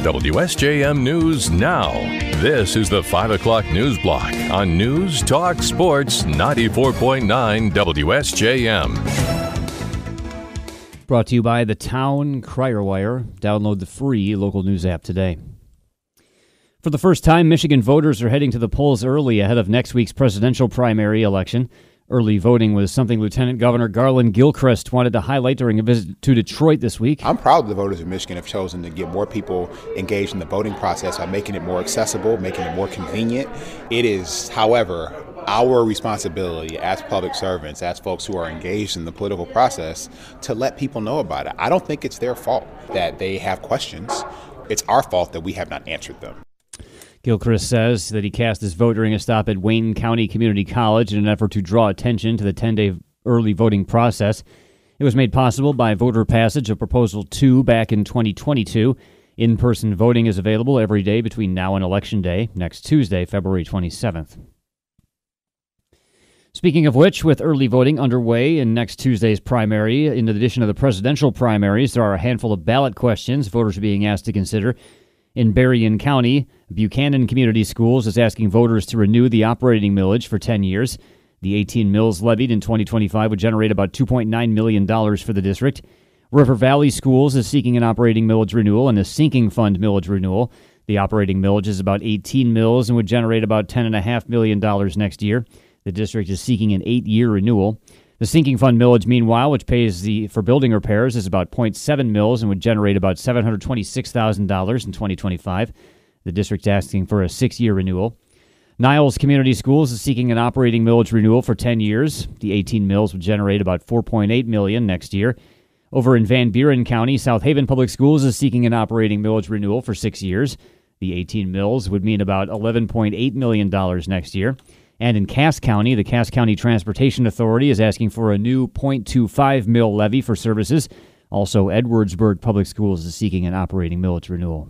WSJM News Now. This is the 5 o'clock news block on News Talk Sports 94.9 WSJM. Brought to you by the Town Crier Wire. Download the free local news app today. For the first time, Michigan voters are heading to the polls early ahead of next week's presidential primary election. Early voting was something Lieutenant Governor Garlin Gilchrist wanted to highlight during a visit to Detroit this week. I'm proud the voters of Michigan have chosen to get more people engaged in the voting process by making it more accessible, making it more convenient. It is, however, our responsibility as public servants, as folks who are engaged in the political process, to let people know about it. I don't think it's their fault that they have questions. It's our fault that we have not answered them. Gilchrist says that he cast his vote during a stop at Wayne County Community College in an effort to draw attention to the 10 day early voting process. It was made possible by voter passage of Proposal 2 back in 2022. In person voting is available every day between now and Election Day, next Tuesday, February 27th. Speaking of which, with early voting underway in next Tuesday's primary, in addition to the presidential primaries, there are a handful of ballot questions voters are being asked to consider. In Berrien County, Buchanan Community Schools is asking voters to renew the operating millage for 10 years. The 18 mills levied in 2025 would generate about $2.9 million for the district. River Valley Schools is seeking an operating millage renewal and a sinking fund millage renewal. The operating millage is about 18 mills and would generate about $10.5 million next year. The district is seeking an eight year renewal. The sinking fund millage, meanwhile, which pays the for building repairs, is about 0.7 mills and would generate about $726,000 in 2025. The district's asking for a six-year renewal. Niles Community Schools is seeking an operating millage renewal for 10 years. The 18 mills would generate about 4.8 million next year. Over in Van Buren County, South Haven Public Schools is seeking an operating millage renewal for six years. The 18 mills would mean about $11.8 million next year. And in Cass County, the Cass County Transportation Authority is asking for a new 0.25 mil levy for services. Also, Edwardsburg Public Schools is seeking an operating millage renewal.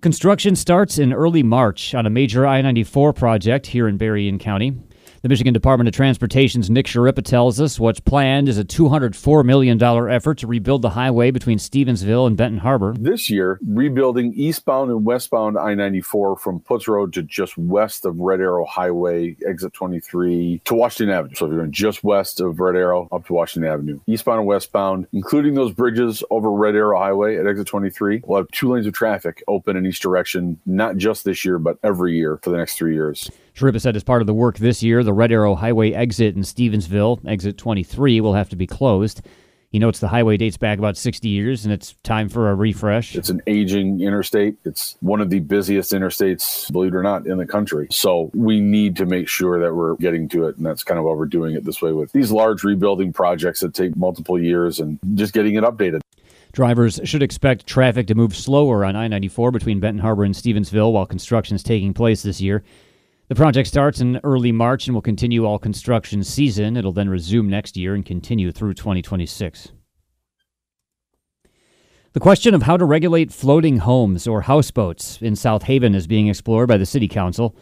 Construction starts in early March on a major I 94 project here in Berrien County. The Michigan Department of Transportation's Nick Schirripa tells us what's planned is a $204 million effort to rebuild the highway between Stevensville and Benton Harbor. This year, rebuilding eastbound and westbound I 94 from Puetz Road to just west of Red Arrow Highway, exit 23 to Washington Avenue. So if you're going just west of Red Arrow up to Washington Avenue, eastbound and westbound, including those bridges over Red Arrow Highway at exit 23, we'll have two lanes of traffic open in each direction, not just this year, but every year for the next three years. Schirripa said as part of the work this year, the Red Arrow Highway exit in Stevensville, exit 23, will have to be closed. He notes the highway dates back about 60 years and it's time for a refresh. It's an aging interstate. It's one of the busiest interstates, believe it or not, in the country. So we need to make sure that we're getting to it. And that's kind of why we're doing it this way with these large rebuilding projects that take multiple years and just getting it updated. Drivers should expect traffic to move slower on I 94 between Benton Harbor and Stevensville while construction is taking place this year. The project starts in early March and will continue all construction season. It'll then resume next year and continue through 2026. The question of how to regulate floating homes or houseboats in South Haven is being explored by the City Council.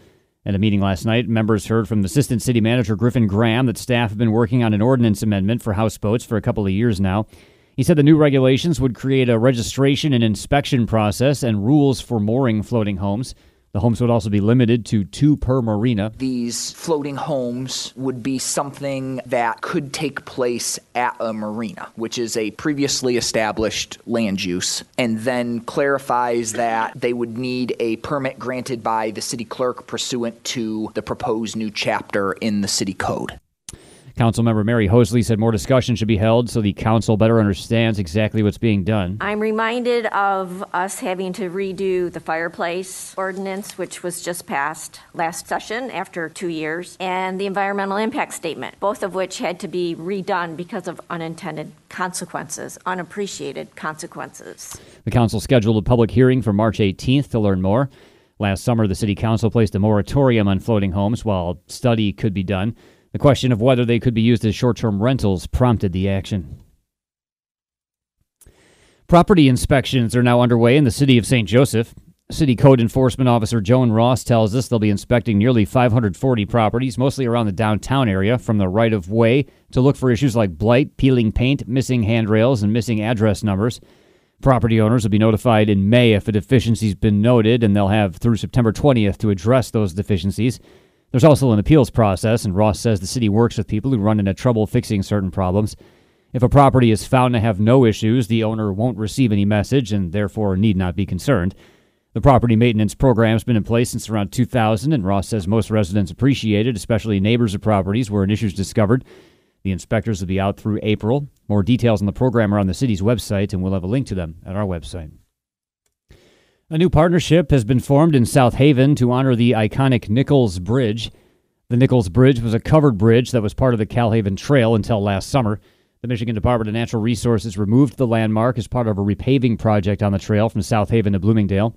At a meeting last night, members heard from Assistant City Manager Griffin Graham that staff have been working on an ordinance amendment for houseboats for a couple of years now. He said the new regulations would create a registration and inspection process and rules for mooring floating homes. The homes would also be limited to two per marina. These floating homes would be something that could take place at a marina, which is a previously established land use, and then clarifies that they would need a permit granted by the city clerk pursuant to the proposed new chapter in the city code. Councilmember Mary Hosley said more discussion should be held so the council better understands exactly what's being done. I'm reminded of us having to redo the fireplace ordinance, which was just passed last session after two years, and the environmental impact statement, both of which had to be redone because of unintended consequences, unappreciated consequences. The council scheduled a public hearing for March 18th to learn more. Last summer, the city council placed a moratorium on floating homes while study could be done. The question of whether they could be used as short term rentals prompted the action. Property inspections are now underway in the city of St. Joseph. City Code Enforcement Officer Joan Ross tells us they'll be inspecting nearly 540 properties, mostly around the downtown area, from the right of way to look for issues like blight, peeling paint, missing handrails, and missing address numbers. Property owners will be notified in May if a deficiency's been noted, and they'll have through September 20th to address those deficiencies. There's also an appeals process, and Ross says the city works with people who run into trouble fixing certain problems. If a property is found to have no issues, the owner won't receive any message and therefore need not be concerned. The property maintenance program has been in place since around 2000, and Ross says most residents appreciate it, especially neighbors of properties where an issue is discovered. The inspectors will be out through April. More details on the program are on the city's website, and we'll have a link to them at our website. A new partnership has been formed in South Haven to honor the iconic Nichols Bridge. The Nichols Bridge was a covered bridge that was part of the Kal-Haven Trail until last summer. The Michigan Department of Natural Resources removed the landmark as part of a repaving project on the trail from South Haven to Bloomingdale.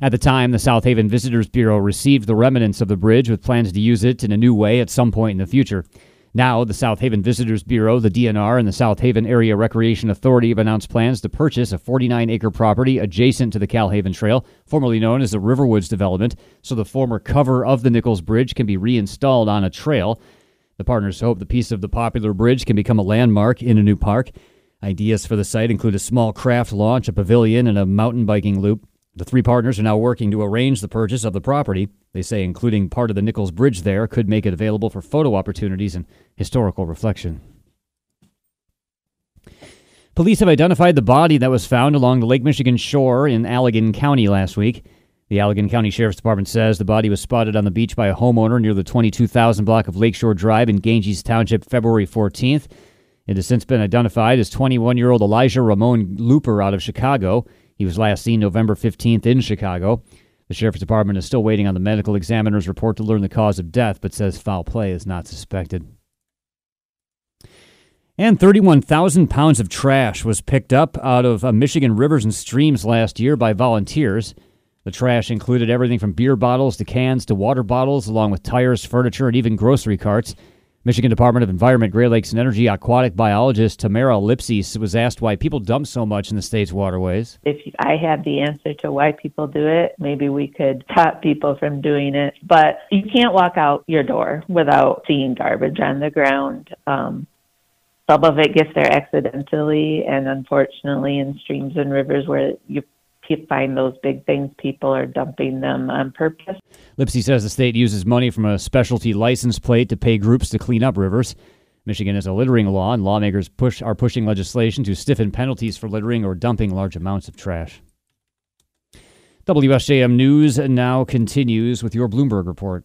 At the time, the South Haven Visitors Bureau received the remnants of the bridge with plans to use it in a new way at some point in the future. Now, the South Haven Visitors Bureau, the DNR, and the South Haven Area Recreation Authority have announced plans to purchase a 49 acre property adjacent to the Kal-Haven Trail, formerly known as the Riverwoods development, so the former cover of the Nichols Bridge can be reinstalled on a trail. The partners hope the piece of the popular bridge can become a landmark in a new park. Ideas for the site include a small craft launch, a pavilion, and a mountain biking loop. The three partners are now working to arrange the purchase of the property. They say including part of the Nichols Bridge there could make it available for photo opportunities and historical reflection. Police have identified the body that was found along the Lake Michigan shore in Allegan County last week. The Allegan County Sheriff's Department says the body was spotted on the beach by a homeowner near the 22,000 block of Lakeshore Drive in Ganges Township February 14th. It has since been identified as 21 year old Elijah Ramon Looper out of Chicago. He was last seen November 15th in Chicago. The Sheriff's Department is still waiting on the medical examiner's report to learn the cause of death, but says foul play is not suspected. And 31,000 pounds of trash was picked up out of uh, Michigan rivers and streams last year by volunteers. The trash included everything from beer bottles to cans to water bottles, along with tires, furniture, and even grocery carts. Michigan Department of Environment, Great Lakes and Energy aquatic biologist Tamara Lipsey was asked why people dump so much in the state's waterways. If I had the answer to why people do it, maybe we could stop people from doing it. But you can't walk out your door without seeing garbage on the ground. Um, some of it gets there accidentally, and unfortunately, in streams and rivers where you find those big things, people are dumping them on purpose. Lipsey says the state uses money from a specialty license plate to pay groups to clean up rivers. Michigan has a littering law, and lawmakers push, are pushing legislation to stiffen penalties for littering or dumping large amounts of trash. WSJM News now continues with your Bloomberg report.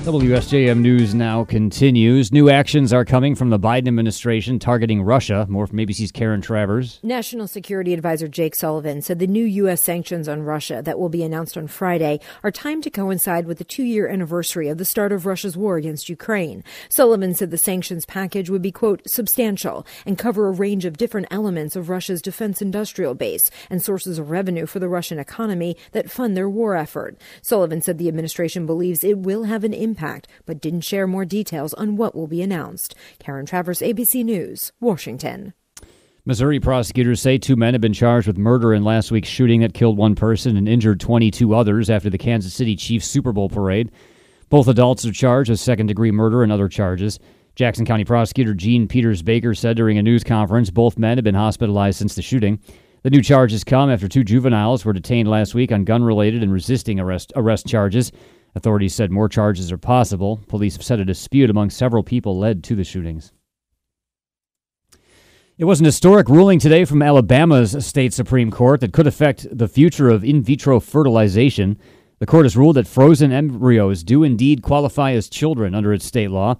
WSJM News now continues. New actions are coming from the Biden administration targeting Russia. More from ABC's Karen Travers. National Security Advisor Jake Sullivan said the new U.S. sanctions on Russia that will be announced on Friday are timed to coincide with the two year anniversary of the start of Russia's war against Ukraine. Sullivan said the sanctions package would be, quote, substantial and cover a range of different elements of Russia's defense industrial base and sources of revenue for the Russian economy that fund their war effort. Sullivan said the administration believes it will have an impact impact, but didn't share more details on what will be announced. Karen Travers, ABC News, Washington. Missouri prosecutors say two men have been charged with murder in last week's shooting that killed one person and injured 22 others after the Kansas City Chiefs Super Bowl parade. Both adults are charged with second degree murder and other charges. Jackson County prosecutor Jean Peters Baker said during a news conference both men have been hospitalized since the shooting. The new charges come after two juveniles were detained last week on gun related and resisting arrest, arrest charges. Authorities said more charges are possible. Police said a dispute among several people led to the shootings. It was an historic ruling today from Alabama's state Supreme Court that could affect the future of in vitro fertilization. The court has ruled that frozen embryos do indeed qualify as children under its state law.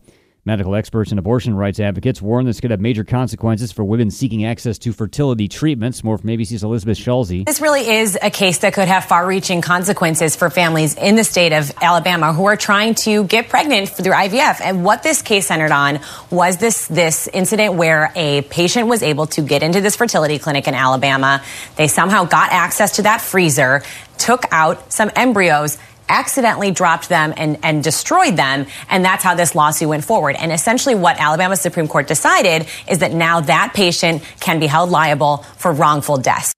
Medical experts and abortion rights advocates warn this could have major consequences for women seeking access to fertility treatments. More from ABC's Elizabeth Schulze. This really is a case that could have far reaching consequences for families in the state of Alabama who are trying to get pregnant through IVF. And what this case centered on was this, this incident where a patient was able to get into this fertility clinic in Alabama. They somehow got access to that freezer, took out some embryos accidentally dropped them and, and destroyed them. And that's how this lawsuit went forward. And essentially what Alabama Supreme Court decided is that now that patient can be held liable for wrongful death.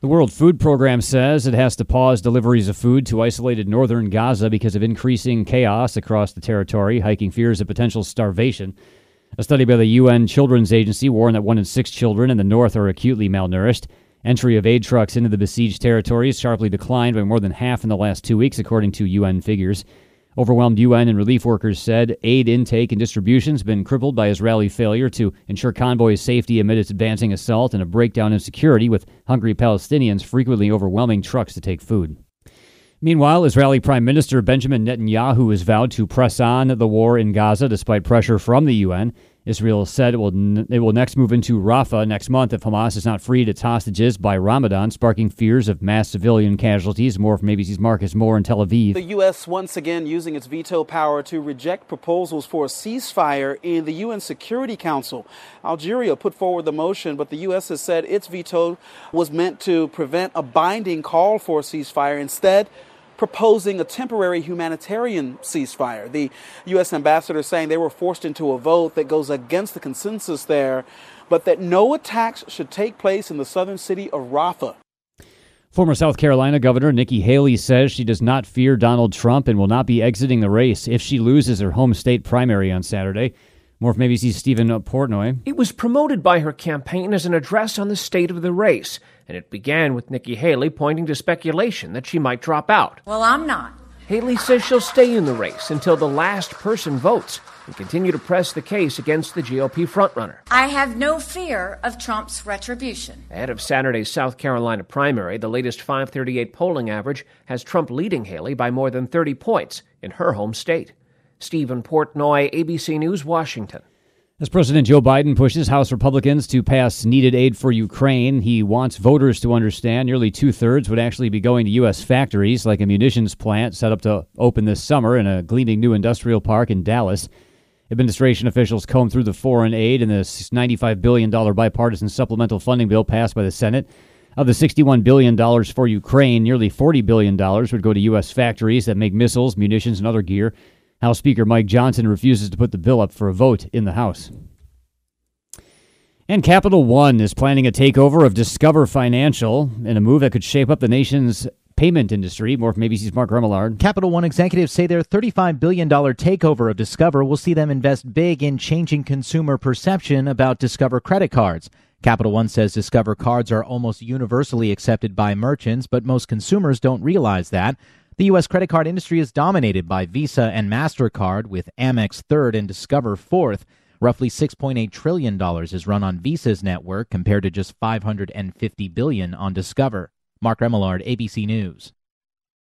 The World Food Program says it has to pause deliveries of food to isolated northern Gaza because of increasing chaos across the territory, hiking fears of potential starvation. A study by the UN Children's Agency warned that one in six children in the north are acutely malnourished. Entry of aid trucks into the besieged territories sharply declined by more than half in the last two weeks, according to UN figures. Overwhelmed UN and relief workers said aid intake and distribution has been crippled by Israeli failure to ensure convoys' safety amid its advancing assault and a breakdown in security, with hungry Palestinians frequently overwhelming trucks to take food. Meanwhile, Israeli Prime Minister Benjamin Netanyahu has vowed to press on the war in Gaza despite pressure from the UN. Israel said it will, n- it will next move into Rafah next month if Hamas is not freed its hostages by Ramadan, sparking fears of mass civilian casualties. More from ABC's Marcus Moore in Tel Aviv. The U.S. once again using its veto power to reject proposals for a ceasefire in the UN Security Council. Algeria put forward the motion, but the U.S. has said its veto was meant to prevent a binding call for a ceasefire. Instead, proposing a temporary humanitarian ceasefire. The U.S. ambassador saying they were forced into a vote that goes against the consensus there, but that no attacks should take place in the southern city of Rafah. Former South Carolina Governor Nikki Haley says she does not fear Donald Trump and will not be exiting the race if she loses her home state primary on Saturday. More from ABC's Stephen Portnoy. It was promoted by her campaign as an address on the state of the race, and it began with Nikki Haley pointing to speculation that she might drop out. Well, I'm not. Haley says she'll stay in the race until the last person votes and continue to press the case against the GOP frontrunner. I have no fear of Trump's retribution. Ahead of Saturday's South Carolina primary, the latest 538 polling average has Trump leading Haley by more than 30 points in her home state. Stephen Portnoy, ABC News, Washington. As President Joe Biden pushes House Republicans to pass needed aid for Ukraine, he wants voters to understand nearly two thirds would actually be going to U.S. factories, like a munitions plant set up to open this summer in a gleaming new industrial park in Dallas. Administration officials combed through the foreign aid in the $95 billion bipartisan supplemental funding bill passed by the Senate. Of the $61 billion for Ukraine, nearly $40 billion would go to U.S. factories that make missiles, munitions, and other gear. House Speaker Mike Johnson refuses to put the bill up for a vote in the House. And Capital One is planning a takeover of Discover Financial in a move that could shape up the nation's payment industry. More from ABC's Mark Remillard. Capital One executives say their $35 billion takeover of Discover will see them invest big in changing consumer perception about Discover credit cards. Capital One says Discover cards are almost universally accepted by merchants, but most consumers don't realize that. The U.S. credit card industry is dominated by Visa and MasterCard, with Amex third and Discover fourth. Roughly $6.8 trillion is run on Visa's network compared to just 550 billion on Discover. Mark Remillard, ABC News.